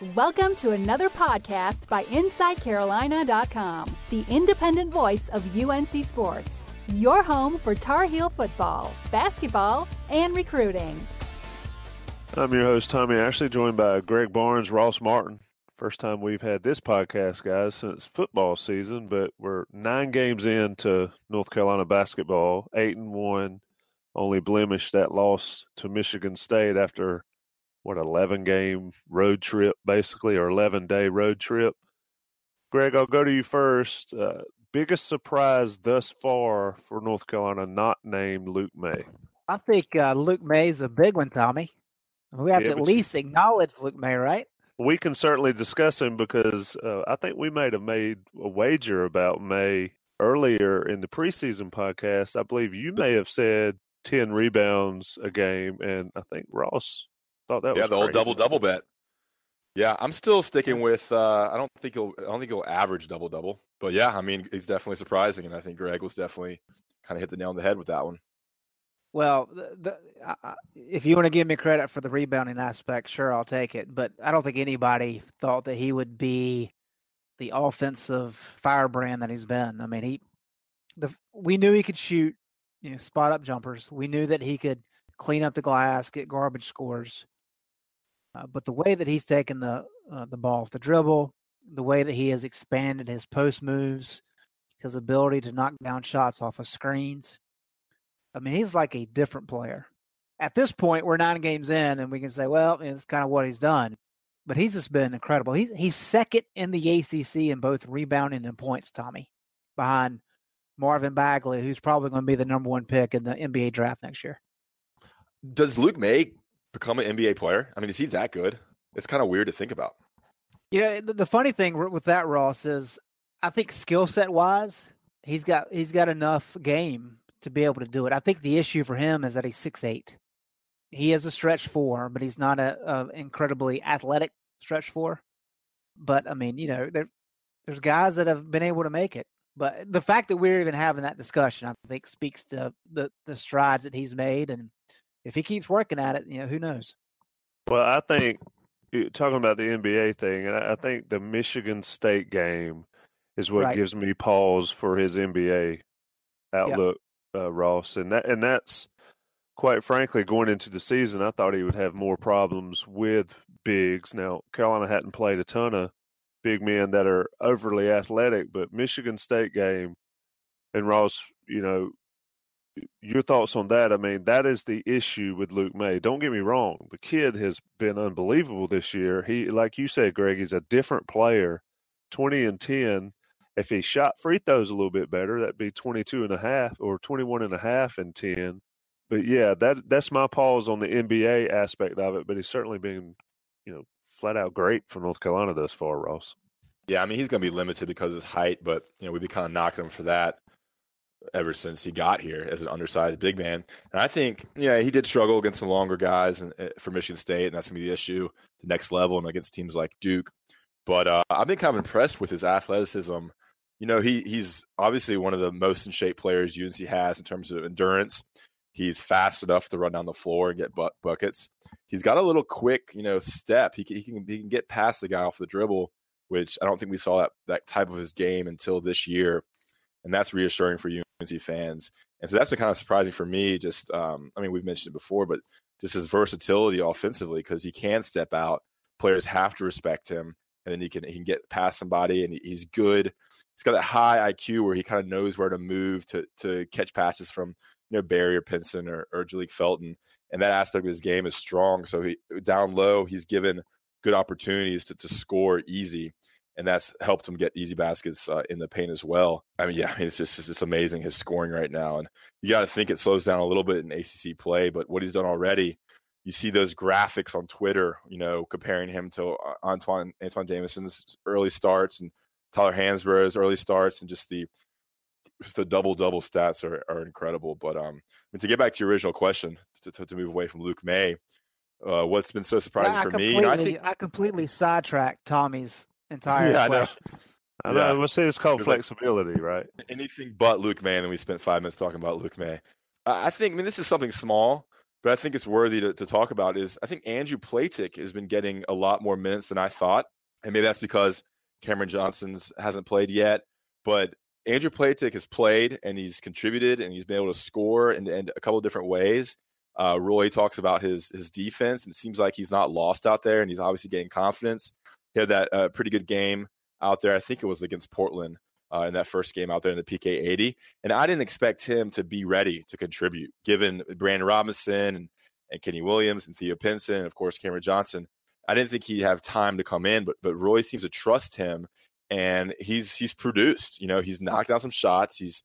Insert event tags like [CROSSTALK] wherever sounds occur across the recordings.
Welcome to another podcast by InsideCarolina.com, the independent voice of UNC Sports, your home for Tar Heel football, basketball, and recruiting. I'm your host, Tommy Ashley, joined by Greg Barnes, Ross Martin. First time we've had this podcast, guys, since football season, but we're nine games into North Carolina basketball, eight and one, only blemished that loss to Michigan State after what 11 game road trip basically or 11 day road trip? Greg i'll go to you first uh, biggest surprise thus far for north carolina not named luke maye? I think uh, luke maye is a big one tommy. We have yeah, to at least you, acknowledge luke maye right? We can certainly discuss him because uh, i think we might have made a wager about maye earlier in the preseason podcast. I believe you may have said 10 rebounds a game and i think ross Thought that yeah, was the crazy. old double double bet. Yeah, I'm still sticking with. Uh, I don't think he'll. I don't think he'll average double double. But yeah, I mean, he's definitely surprising, and I think Greg was definitely kind of hit the nail on the head with that one. Well, the, the, uh, if you want to give me credit for the rebounding aspect, sure, I'll take it. But I don't think anybody thought that he would be the offensive firebrand that he's been. I mean, he, the we knew he could shoot, you know, spot up jumpers. We knew that he could clean up the glass, get garbage scores. Uh, but the way that he's taken the uh, the ball off the dribble, the way that he has expanded his post moves, his ability to knock down shots off of screens. I mean, he's like a different player. At this point, we're nine games in, and we can say, well, it's kind of what he's done. But he's just been incredible. He's he's second in the ACC in both rebounding and points, Tommy, behind Marvin Bagley, who's probably going to be the number one pick in the NBA draft next year. Does Luke Maye become an NBA player? I mean, is he that good? It's kind of weird to think about. Yeah, the, the funny thing with that Ross is, I think skill set wise, he's got he's got enough game to be able to do it. I think the issue for him is that he's six eight. He is a stretch four, but he's not a, a incredibly athletic stretch four. But I mean, you know, there there's guys that have been able to make it. But the fact that we're even having that discussion, I think, speaks to the the strides that he's made and if he keeps working at it, you know, who knows? Well, I think talking about the NBA thing, and I think the Michigan State game is what right. gives me pause for his NBA outlook, uh, Ross, and that and that's quite frankly going into the season. I thought he would have more problems with bigs. Now Carolina hadn't played a ton of big men that are overly athletic, but Michigan State game and Ross, you know, your thoughts on that? I mean, that is the issue with Luke Maye. Don't get me wrong; the kid has been unbelievable this year. He, like you said, Greg, he's a different player. Twenty and ten. If he shot free throws a little bit better, that'd be 22 and a half or 21 and a half and 10. But yeah, that that's my pause on the NBA aspect of it. But he's certainly been, you know, flat out great for North Carolina thus far, Ross. Yeah, I mean he's going to be limited because of his height, but you know we've been kind of knocking him for that ever since he got here as an undersized big man. And I think, yeah, he did struggle against some longer guys and, uh, for Michigan State, and that's going to be the issue, the next level, and against teams like Duke. But uh, I've been kind of impressed with his athleticism. You know, he he's obviously one of the most in shape players UNC has in terms of endurance. He's fast enough to run down the floor and get butt buckets. He's got a little quick, you know, step. He can, he can he can get past the guy off the dribble, which I don't think we saw that that type of his game until this year, and that's reassuring for UNC fans. And so that's been kind of surprising for me. Just, um, I mean, we've mentioned it before, but just his versatility offensively because he can step out. Players have to respect him, and then he can he can get past somebody, and he's good. He's got that high IQ where he kind of knows where to move to to catch passes from you know Barry or Pinson or, or Felton, and that aspect of his game is strong. So he down low, he's given good opportunities to, to score easy and that's helped him get easy baskets uh, in the paint as well. I mean, yeah, I mean, it's just it's amazing his scoring right now, and you got to think it slows down a little bit in ACC play, but what he's done already, you see those graphics on Twitter, you know, comparing him to Antoine Antoine Jamison's early starts and Tyler Hansbrough's early starts, and just the just the double double stats are, are incredible. But um, I mean, to get back to your original question, to, to, to move away from Luke Maye, uh, what's been so surprising for me, you know, I think I completely sidetracked Tommy's entire yeah, question. I know. I know. We'll say it's called flexibility, right? Anything but Luke Maye, and we spent five minutes talking about Luke Maye. I think, I mean, this is something small, but I think it's worthy to, to talk about is I think Andrew Platek has been getting a lot more minutes than I thought. And maybe that's because Cameron Johnson's hasn't played yet. But Andrew Platek has played and he's contributed and he's been able to score in, in a couple of different ways. Uh, Roy talks about his his defense and it seems like he's not lost out there and he's obviously getting confidence. He had that uh, pretty good game out there. I think it was against Portland uh, in that first game out there in the PK 80. And I didn't expect him to be ready to contribute, given Brandon Robinson and, and Kenny Williams and Theo Pinson, and of course, Cameron Johnson. I didn't think he'd have time to come in, but but Roy seems to trust him, and he's he's produced. You know, he's knocked out some shots. He's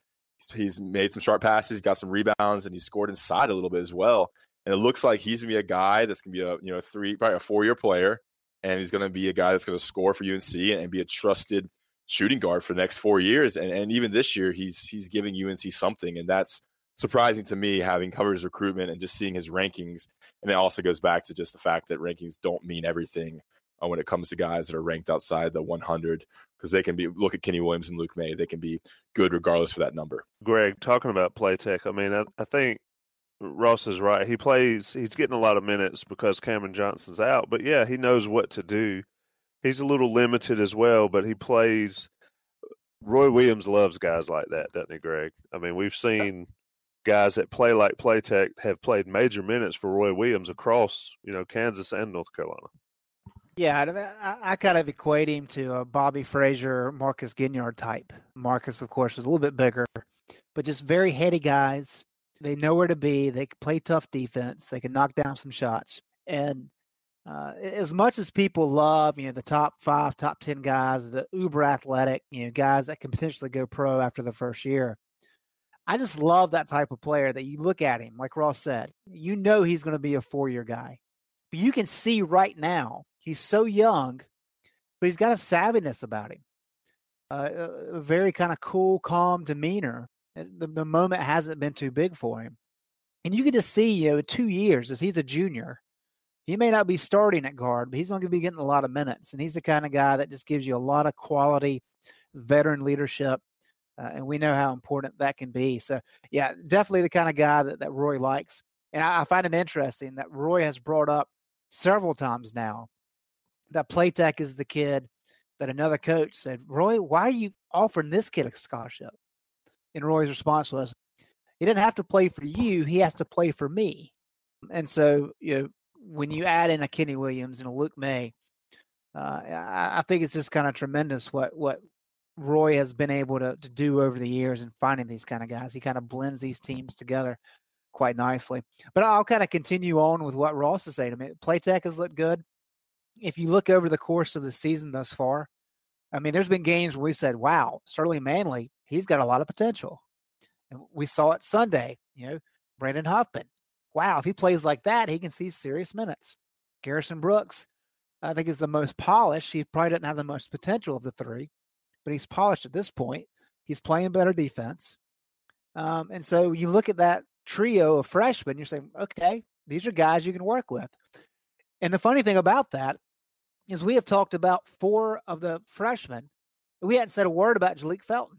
he's made some sharp passes, got some rebounds, and he scored inside a little bit as well. And it looks like he's gonna be a guy that's gonna be a you know three probably a four year player, and he's gonna be a guy that's gonna score for UNC and be a trusted shooting guard for the next four years. And, and even this year, he's he's giving UNC something, and that's surprising to me, having covered his recruitment and just seeing his rankings. And it also goes back to just the fact that rankings don't mean everything uh, when it comes to guys that are ranked outside the 100 because they can be look at Kenny Williams and Luke Maye, they can be good regardless for that number. Greg, talking about Platek, I mean, I, I think Ross is right. He plays, he's getting a lot of minutes because Cameron Johnson's out, but yeah, he knows what to do he's a little limited as well, but he plays. Roy Williams loves guys like that, doesn't he, Greg? I mean, we've seen guys that play like Platek have played major minutes for Roy Williams across, you know, Kansas and North Carolina. Yeah, I, I kind of equate him to a Bobby Frasor, Marcus Ginyard type. Marcus, of course, is a little bit bigger, but just very heady guys. They know where to be. They can play tough defense. They can knock down some shots. And uh, as much as people love, you know, the top five, top 10 guys, the uber athletic, you know, guys that can potentially go pro after the first year, I just love that type of player that you look at him, like Ross said, you know he's going to be a four year guy. But you can see right now, he's so young, but he's got a savviness about him, uh, a very kind of cool, calm demeanor. The, the moment hasn't been too big for him. And you can just see, you know, two years as he's a junior, he may not be starting at guard, but he's going to be getting a lot of minutes. And he's the kind of guy that just gives you a lot of quality veteran leadership. Uh, and we know how important that can be. So, yeah, definitely the kind of guy that, that Roy likes. And I, I find it interesting that Roy has brought up several times now that Platek is the kid that another coach said, Roy, why are you offering this kid a scholarship? And Roy's response was, he didn't have to play for you, he has to play for me. And so, you know, when you add in a Kenny Williams and a Luke Maye, uh, I, think it's just kind of tremendous what what Roy has been able to, to do over the years and finding these kind of guys. He kind of blends these teams together quite nicely. But I'll kind of continue on with what Ross is saying. I mean, Platek has looked good. If you look over the course of the season thus far, I mean, there's been games where we've said, wow, Sterling Manley, he's got a lot of potential. And we saw it Sunday, you know, Brandon Huffman, wow, if he plays like that, he can see serious minutes. Garrison Brooks, I think, is the most polished. He probably doesn't have the most potential of the three, but he's polished at this point. He's playing better defense. Um, and so you look at that trio of freshmen, you're saying, okay, these are guys you can work with. And the funny thing about that is we have talked about four of the freshmen. We hadn't said a word about Jalek Felton,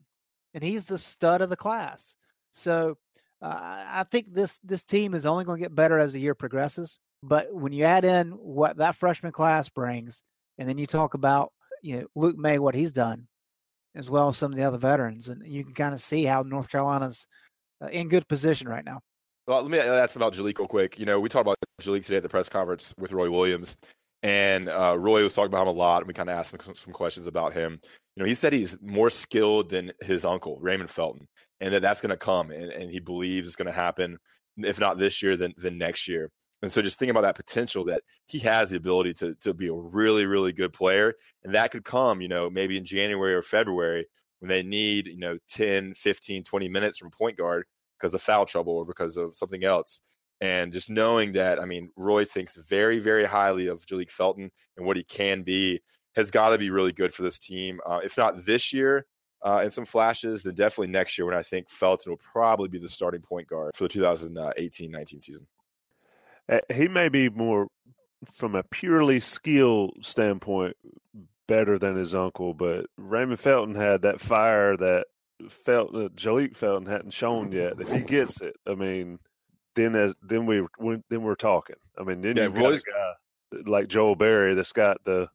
and he's the stud of the class. So uh, I think this this team is only going to get better as the year progresses. But when you add in what that freshman class brings, and then you talk about you know Luke Maye, what he's done, as well as some of the other veterans, and you can kind of see how North Carolina's uh, in good position right now. Well, let me ask about Jalek real quick. You know, we talked about Jalek today at the press conference with Roy Williams, and uh, Roy was talking about him a lot, and we kind of asked him some questions about him. You know, he said he's more skilled than his uncle Raymond Felton, and that that's going to come, and, and he believes it's going to happen, if not this year, then then next year. And so, just thinking about that potential that he has the ability to to be a really really good player, and that could come, you know, maybe in January or February when they need you know 10, 15, 20 minutes from point guard because of foul trouble or because of something else. And just knowing that, I mean, Roy thinks very, very highly of Jalek Felton and what he can be has got to be really good for this team. Uh, if not this year, uh, and some flashes, then definitely next year when I think Felton will probably be the starting point guard for the 2018-19 season. Uh, he may be more, from a purely skill standpoint, better than his uncle, but Raymond Felton had that fire that felt that Jalek Felton hadn't shown yet. If he gets it, I mean, then as then we then we're talking. I mean, then yeah, you've got a guy like Joel Berry that's got the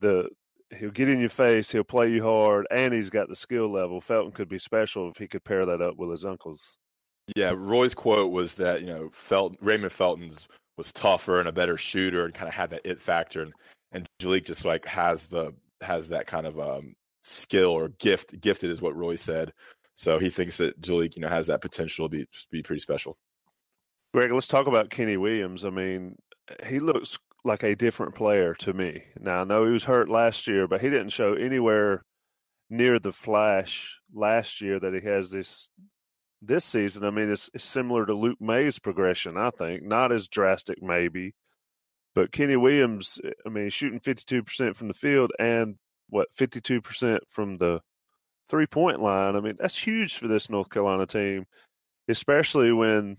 the he'll get in your face, he'll play you hard, and he's got the skill level. Felton could be special if he could pair that up with his uncles. Yeah, Roy's quote was that you know Felton, Raymond Felton's was tougher and a better shooter and kind of had that it factor, and and Jalek just like has the has that kind of um, skill or gift. Gifted is what Roy said. So he thinks that Jalek, you know, has that potential to be be pretty special. Greg, let's talk about Kenny Williams. I mean, he looks like a different player to me. Now I know he was hurt last year, but he didn't show anywhere near the flash last year that he has this this season. I mean, it's, it's similar to Luke Maye's progression. I think not as drastic, maybe, but Kenny Williams. Eh, I mean, shooting fifty two percent from the field and what fifty two percent from the three point line. I mean, that's huge for this North Carolina team, especially when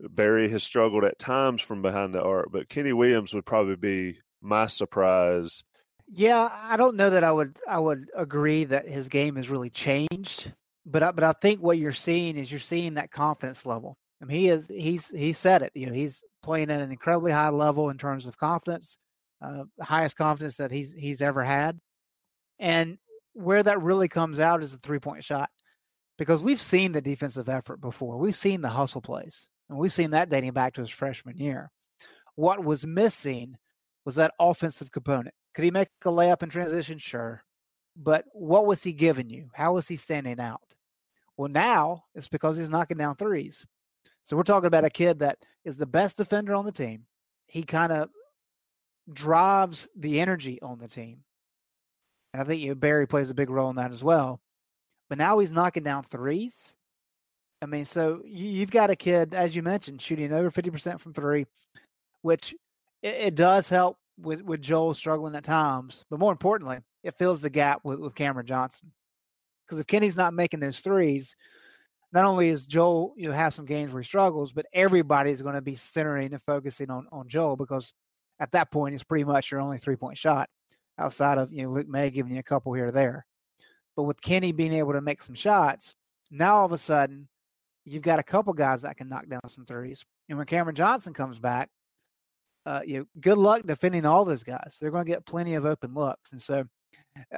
Berry has struggled at times from behind the arc, but Kenny Williams would probably be my surprise. Yeah, I don't know that I would I would agree that his game has really changed, but I, but I think what you're seeing is you're seeing that confidence level. I mean, he is he's he said it. You know, he's playing at an incredibly high level in terms of confidence, uh, highest confidence that he's he's ever had, and where that really comes out is the three point shot, because we've seen the defensive effort before. We've seen the hustle plays. And we've seen that dating back to his freshman year. What was missing was that offensive component. Could he make a layup in transition? Sure. But what was he giving you? How was he standing out? Well, now it's because he's knocking down threes. So we're talking about a kid that is the best defender on the team. He kind of drives the energy on the team. And I think you know, Berry plays a big role in that as well. But now he's knocking down threes. I mean, so you've got a kid, as you mentioned, shooting over 50% from three, which it, it, does help with, with Joel struggling at times. But more importantly, it fills the gap with, with Cameron Johnson. Because if Kenny's not making those threes, not only is Joel, you know, have some games where he struggles, but everybody's going to be centering and focusing on, on Joel because at that point, it's pretty much your only three point shot outside of, you know, Luke Maye giving you a couple here or there. But with Kenny being able to make some shots, now all of a sudden, you've got a couple guys that can knock down some threes. And when Cameron Johnson comes back, uh, you good luck defending all those guys. They're going to get plenty of open looks, and so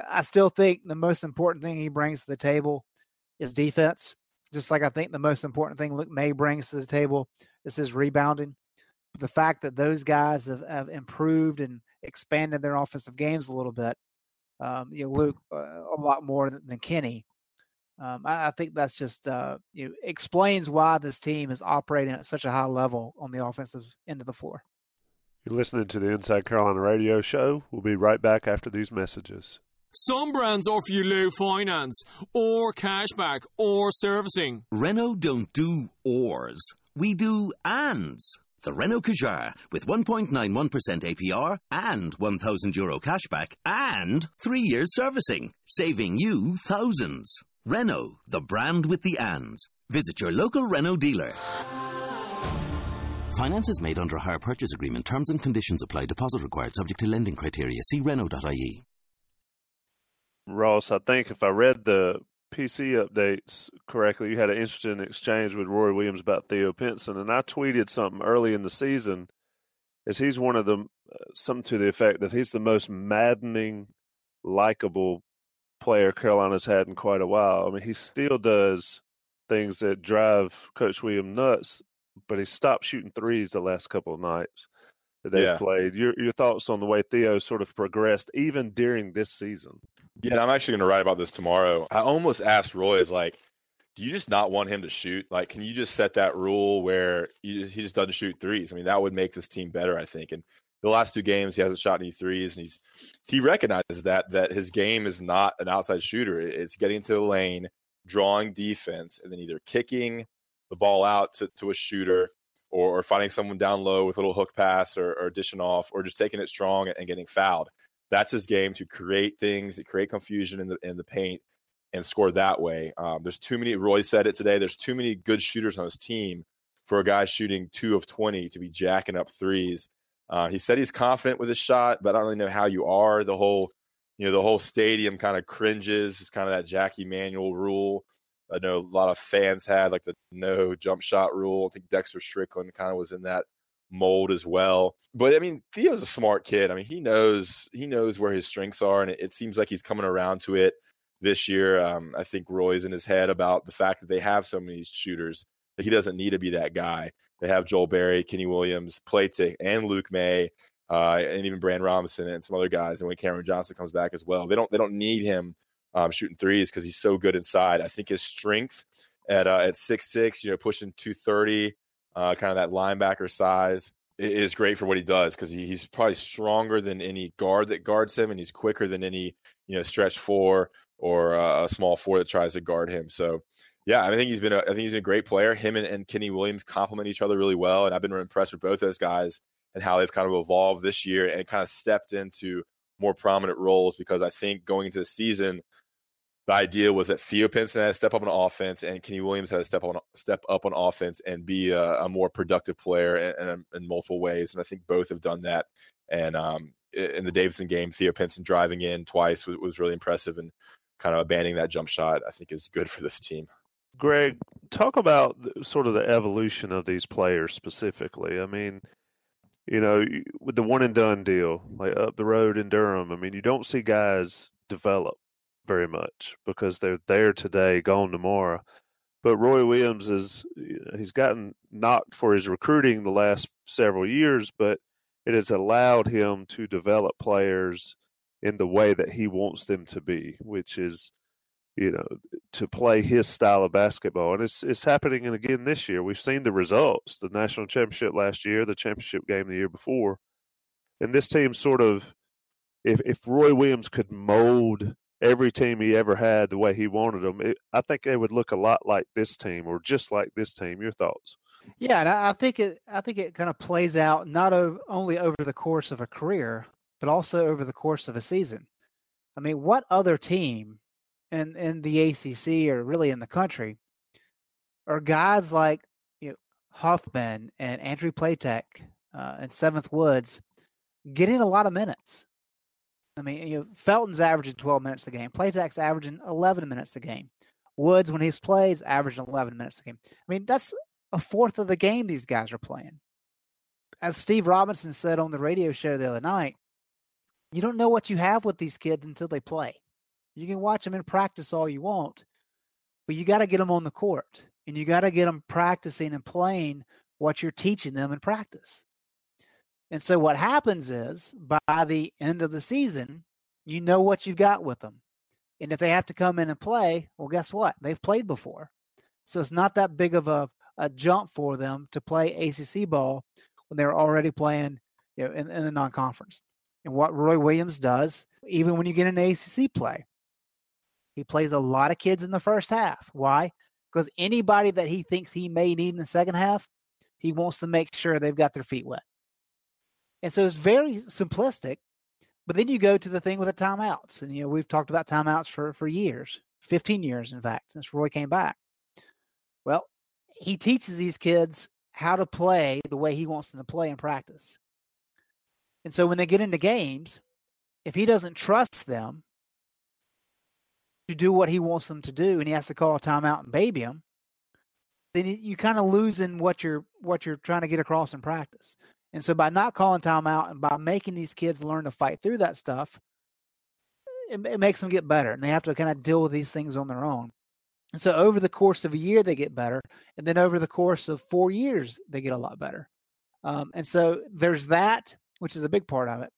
I still think the most important thing he brings to the table is defense. Just like I think the most important thing Luke Maye brings to the table is his rebounding. The fact that those guys have, have improved and expanded their offensive games a little bit, um, you know, Luke uh, a lot more than, than Kenny. Um, I, I, think that's just uh, you know, explains why this team is operating at such a high level on the offensive end of the floor. You're listening to the Inside Carolina Radio Show. We'll be right back after these messages. Some brands offer you low finance, or cashback, or servicing. Renault don't do ors. We do ands. The Renault Kadjar with 1.91% APR and 1,000 euro cashback and three years servicing, saving you thousands. Renault, the brand with the ands. Visit your local Renault dealer. Finance is made under a hire purchase agreement. Terms and conditions apply. Deposit required subject to lending criteria. See Renault.ie. Ross, I think if I read the PC updates correctly, you had an interesting exchange with Roy Williams about Theo Pinson, and I tweeted something early in the season as he's one of the uh, something to the effect that he's the most maddening, likable player Carolina's had in quite a while. I mean, he still does things that drive Coach William nuts, but he stopped shooting threes the last couple of nights that they've yeah. played. Your your thoughts on the way Theo sort of progressed even during this season? Yeah, I'm actually going to write about this tomorrow. I almost asked Roy, "Is like, do you just not want him to shoot? Like, can you just set that rule where just, he just doesn't shoot threes? I mean, that would make this team better, I think." And the last two games he hasn't shot any threes and he's he recognizes that that his game is not an outside shooter. It's getting to the lane drawing defense and then either kicking the ball out to, to a shooter or, or finding someone down low with a little hook pass or, or dishing off or just taking it strong and getting fouled. That's his game to create things to create confusion in the in the paint and score that way. Um, there's too many roy said it today there's too many good shooters on his team for a guy shooting two of 20 to be jacking up threes uh, he said he's confident with his shot, but I don't really know how you are. The whole, you know, the whole stadium kind of cringes. It's kind of that Jackie Manuel rule. I know a lot of fans had, like the no jump shot rule. I think Dexter Strickland kind of was in that mold as well. But I mean, Theo's a smart kid. I mean, he knows he knows where his strengths are, and it, it seems like he's coming around to it this year. Um, I think Roy's in his head about the fact that they have so many shooters that he doesn't need to be that guy. They have Joel Berry, Kenny Williams, Platek, and Luke Maye, uh, and even Brand Robinson and some other guys. And when Cameron Johnson comes back as well, they don't they don't need him um, shooting threes because he's so good inside. I think his strength at uh, at six six, you know, pushing two thirty, uh, kind of that linebacker size is great for what he does because he, he's probably stronger than any guard that guards him, and he's quicker than any you know stretch four or uh, a small four that tries to guard him. So yeah, I think he's been a, I think he's been a great player. Him and, and Kenny Williams complement each other really well, and I've been impressed with both those guys and how they've kind of evolved this year and kind of stepped into more prominent roles because I think going into the season, the idea was that Theo Pinson had to step up on offense and Kenny Williams had to step on step up on offense and be a, a more productive player in, in, in, multiple ways. And I think both have done that. And um, in the Davidson game, Theo Pinson driving in twice was, was really impressive and kind of abandoning that jump shot. I think is good for this team. Greg, talk about sort of the evolution of these players specifically. I mean, you know, with the one and done deal, like up the road in Durham, I mean, you don't see guys develop very much because they're there today, gone tomorrow. But Roy Williams is he's gotten knocked for his recruiting the last several years, but it has allowed him to develop players in the way that he wants them to be, which is you know, to play his style of basketball. And it's it's happening again this year. We've seen the results, the national championship last year, the championship game the year before. And this team sort of if if Roy Williams could mold every team he ever had the way he wanted them, it, I think they would look a lot like this team or just like this team. Your thoughts? Yeah, and I think it I think it kind of plays out not only over the course of a career, but also over the course of a season. I mean, what other team in in the ACC or really in the country are guys like you know, Huffman and Andrew Platek uh, and Seventh Woods getting a lot of minutes. I mean, you know, Felton's averaging 12 minutes a game. Platek's averaging 11 minutes a game. Woods, when he's plays, averaging 11 minutes a game. I mean, that's a fourth of the game these guys are playing. As Steve Robinson said on the radio show the other night, you don't know what you have with these kids until they play. You can watch them in practice all you want, but you got to get them on the court and you got to get them practicing and playing what you're teaching them in practice. And so what happens is by the end of the season, you know what you've got with them. And if they have to come in and play, well, guess what? They've played before. So it's not that big of a, a jump for them to play ACC ball when they're already playing you know, in, in the non conference. And what Roy Williams does, even when you get an ACC play, he plays a lot of kids in the first half. Why? Because anybody that he thinks he may need in the second half, he wants to make sure they've got their feet wet. And so it's very simplistic. But then you go to the thing with the timeouts. And, you know, we've talked about timeouts for, for years, 15 years, in fact, since Roy came back. Well, he teaches these kids how to play the way he wants them to play in practice. And so when they get into games, if he doesn't trust them to do what he wants them to do, and he has to call a timeout and baby them, then you kind of losing what you're what you're trying to get across in practice. And so by not calling timeout and by making these kids learn to fight through that stuff, it, it makes them get better, and they have to kind of deal with these things on their own. And so over the course of a year, they get better, and then over the course of four years, they get a lot better. Um, and so there's that, which is a big part of it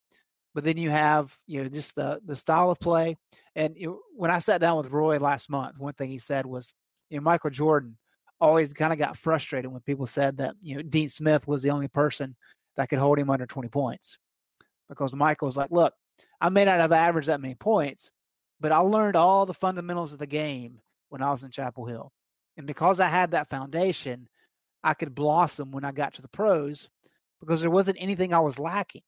but then you have you know just the the style of play. And when I sat down with Roy last month, one thing he said was, you know, Michael Jordan always kind of got frustrated when people said that you know Dean Smith was the only person that could hold him under 20 points, because Michael was like, look, I may not have averaged that many points, but I learned all the fundamentals of the game when I was in Chapel Hill, and because I had that foundation, I could blossom when I got to the pros because there wasn't anything I was lacking.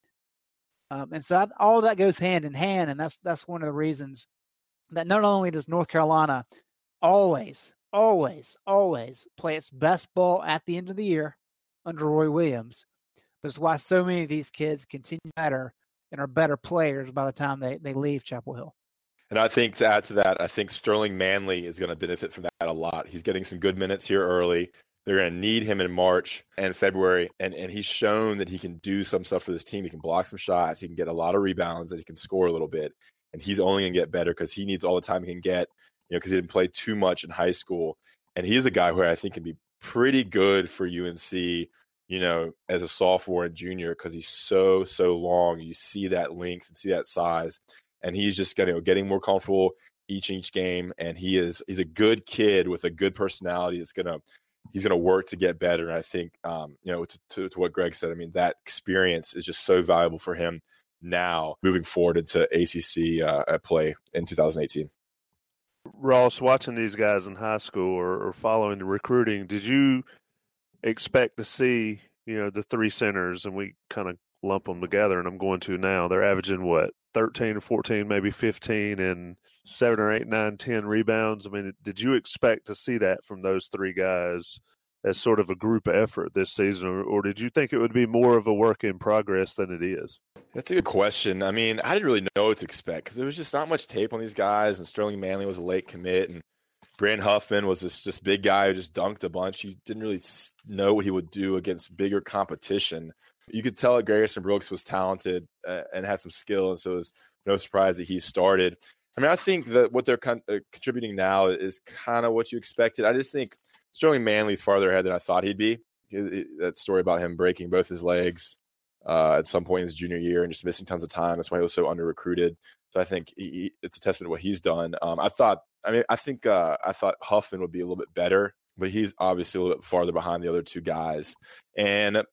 Um, and so I, all that goes hand in hand, and that's that's one of the reasons that not only does North Carolina always, always, always play its best ball at the end of the year under Roy Williams, but it's why so many of these kids continue better and are better players by the time they, they leave Chapel Hill. And I think to add to that, I think Sterling Manley is going to benefit from that a lot. He's getting some good minutes here early. They're going to need him in March and February. And, and he's shown that he can do some stuff for this team. He can block some shots. He can get a lot of rebounds and he can score a little bit. And he's only going to get better because he needs all the time he can get, you know, because he didn't play too much in high school. And he's a guy who I think can be pretty good for UNC, you know, as a sophomore and junior because he's so, so long. You see that length and see that size. And he's just getting, you know, getting more comfortable each each game. And he is he's a good kid with a good personality that's gonna he's going to work to get better. And I think, um, you know, to, to, to, what Greg said, I mean, that experience is just so valuable for him now moving forward into ACC uh, at play in 2018. Ross, watching these guys in high school or, or following the recruiting, did you expect to see, you know, the three centers and we kind of lump them together and I'm going to now. They're averaging what, 13 or 14, maybe 15 and seven or eight, nine, 10 rebounds. I mean, did you expect to see that from those three guys as sort of a group effort this season, or, or did you think it would be more of a work in progress than it is? That's a good question. I mean, I didn't really know what to expect because there was just not much tape on these guys, and Sterling Manley was a late commit, and Brand Huffman was this just big guy who just dunked a bunch. You didn't really know what he would do against bigger competition. You could tell that Garrison Brooks was talented uh, and had some skill, and so it was no surprise that he started. I mean, I think that what they're con- uh, contributing now is kind of what you expected. I just think Sterling Manley's farther ahead than I thought he'd be. It, it, that story about him breaking both his legs uh, at some point in his junior year and just missing tons of time. That's why he was so under recruited. So I think he, it's a testament to what he's done. Um, I thought, I mean, I think uh, I thought Huffman would be a little bit better, but he's obviously a little bit farther behind the other two guys. And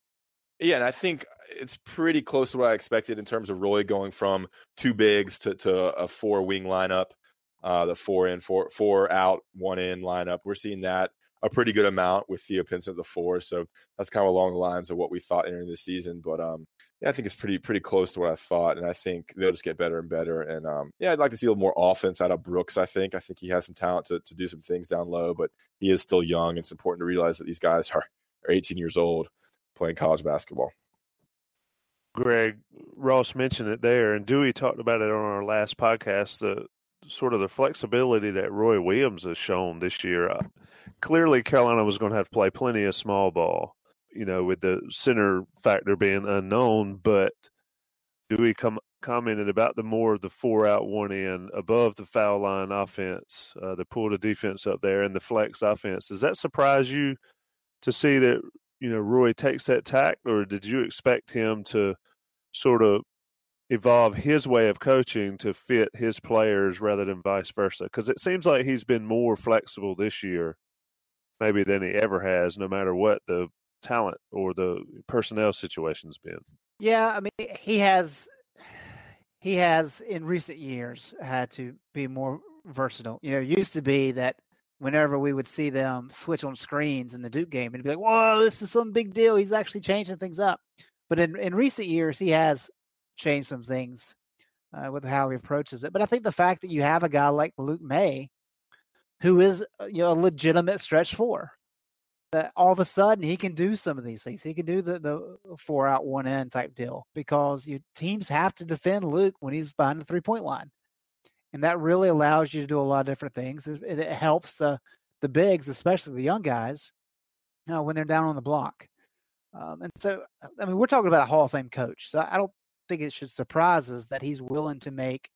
yeah, and I think it's pretty close to what I expected in terms of Roy going from two bigs to, to a four wing lineup, uh, the four in, four four out, one in lineup. We're seeing that a pretty good amount with Theo Pinson at the four. So that's kind of along the lines of what we thought entering the season. But um, yeah, I think it's pretty pretty close to what I thought, and I think they'll just get better and better. And um, yeah, I'd like to see a little more offense out of Brooks. I think I think he has some talent to to do some things down low, but he is still young. It's important to realize that these guys are are 18 years old playing college basketball. Greg Ross mentioned it there, and Dewey talked about it on our last podcast. The sort of the flexibility that Roy Williams has shown this year. Uh, clearly, Carolina was going to have to play plenty of small ball, you know, with the center factor being unknown. But Dewey come, commented about the more of the four out, one in, above the foul line offense, uh, the pull to defense up there, and the flex offense. Does that surprise you to see that you know Roy takes that tack, or did you expect him to sort of evolve his way of coaching to fit his players rather than vice versa? Because it seems like he's been more flexible this year, maybe than he ever has, no matter what the talent or the personnel situation's been. Yeah, I mean, he has he has in recent years had to be more versatile. You know, it used to be that whenever we would see them switch on screens in the Duke game, and be like, "Whoa, this is some big deal." He's actually changing things up. But in, in recent years, he has changed some things uh, with how he approaches it. But I think the fact that you have a guy like Luke Maye, who is uh, you know a legitimate stretch four, that all of a sudden he can do some of these things. He can do the the four out one in type deal because you teams have to defend Luke when he's behind the three point line and that really allows you to do a lot of different things. It, it helps the the bigs, especially the young guys, you know, when they're down on the block. Um, and so, I mean, we're talking about a Hall of Fame coach, so I don't think it should surprise us that he's willing to make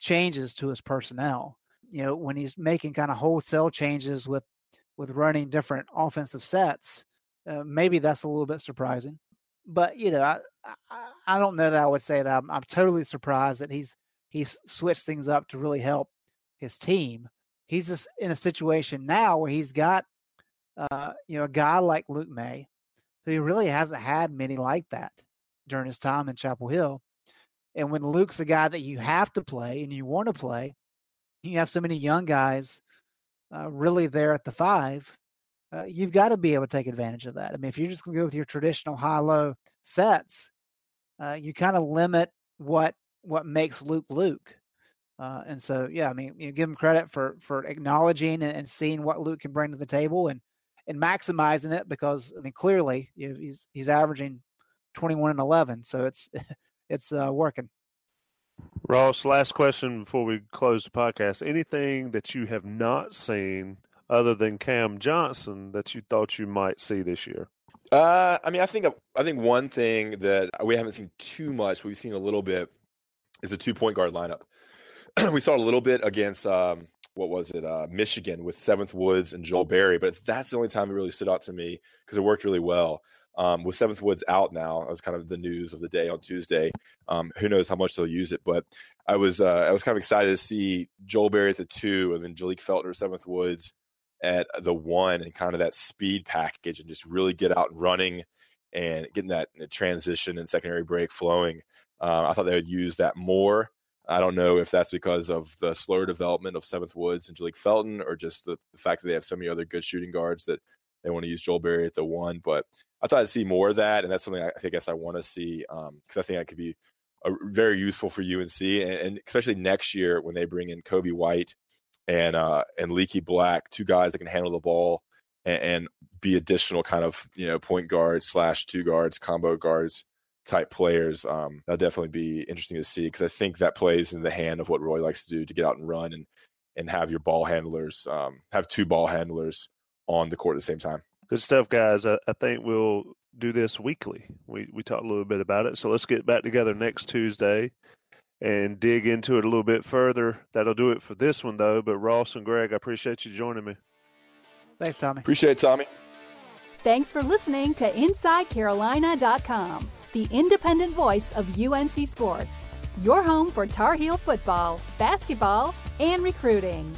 changes to his personnel. You know, when he's making kind of wholesale changes with with running different offensive sets, uh, maybe that's a little bit surprising. But you know, I, I, I don't know that I would say that I'm, I'm totally surprised that he's he's switched things up to really help his team. He's just in a situation now where he's got, uh, you know, a guy like Luke Maye, who he really hasn't had many like that during his time in Chapel Hill. And when Luke's a guy that you have to play and you want to play, you have so many young guys uh, really there at the five. Uh, you've got to be able to take advantage of that. I mean, if you're just going to go with your traditional high low sets, uh, you kind of limit what what makes Luke Luke. Uh, and so, yeah, I mean, you give him credit for for acknowledging and, and, seeing what Luke can bring to the table and and maximizing it because I mean, clearly you know, he's he's averaging twenty one and eleven, so it's [LAUGHS] it's uh, working. Ross, last question before we close the podcast. Anything that you have not seen other than Cam Johnson that you thought you might see this year? Uh, I mean, I think I think one thing that we haven't seen too much, we've seen a little bit, is a two point guard lineup. [CLEARS THROAT] we saw a little bit against um, what was it, uh, Michigan with Seventh Woods and Joel Berry, but that's the only time it really stood out to me because it worked really well. Um, with Seventh Woods out now, that was kind of the news of the day on Tuesday. Um, who knows how much they'll use it, but I was uh, I was kind of excited to see Joel Berry at the two, and then Jalek Feltner, Seventh Woods at the one, and kind of that speed package, and just really get out and running and getting that transition and secondary break flowing. Uh, I thought they would use that more. I don't know if that's because of the slower development of Seventh Woods and Jalek Felton, or just the, the, fact that they have so many other good shooting guards that they want to use Joel Berry at the one. But I thought I'd see more of that, and that's something I, I guess I want to see because um, I think that could be a, very useful for UNC, and, and, especially next year when they bring in Coby White and uh, and Leaky Black, two guys that can handle the ball and, and be additional kind of you know point guards slash two guards combo guards type players. Um, that'll definitely be interesting to see because I think that plays in the hand of what Roy likes to do to get out and run and and have your ball handlers um, have two ball handlers on the court at the same time. Good stuff, guys. I, I, think we'll do this weekly. We we talked a little bit about it, so let's get back together next Tuesday and dig into it a little bit further. That'll do it for this one, though. But Ross and Greg, I appreciate you joining me. Thanks, Tommy. Appreciate it, Tommy. Thanks for listening to InsideCarolina.com the independent voice of UNC Sports, your home for Tar Heel football, basketball, and recruiting.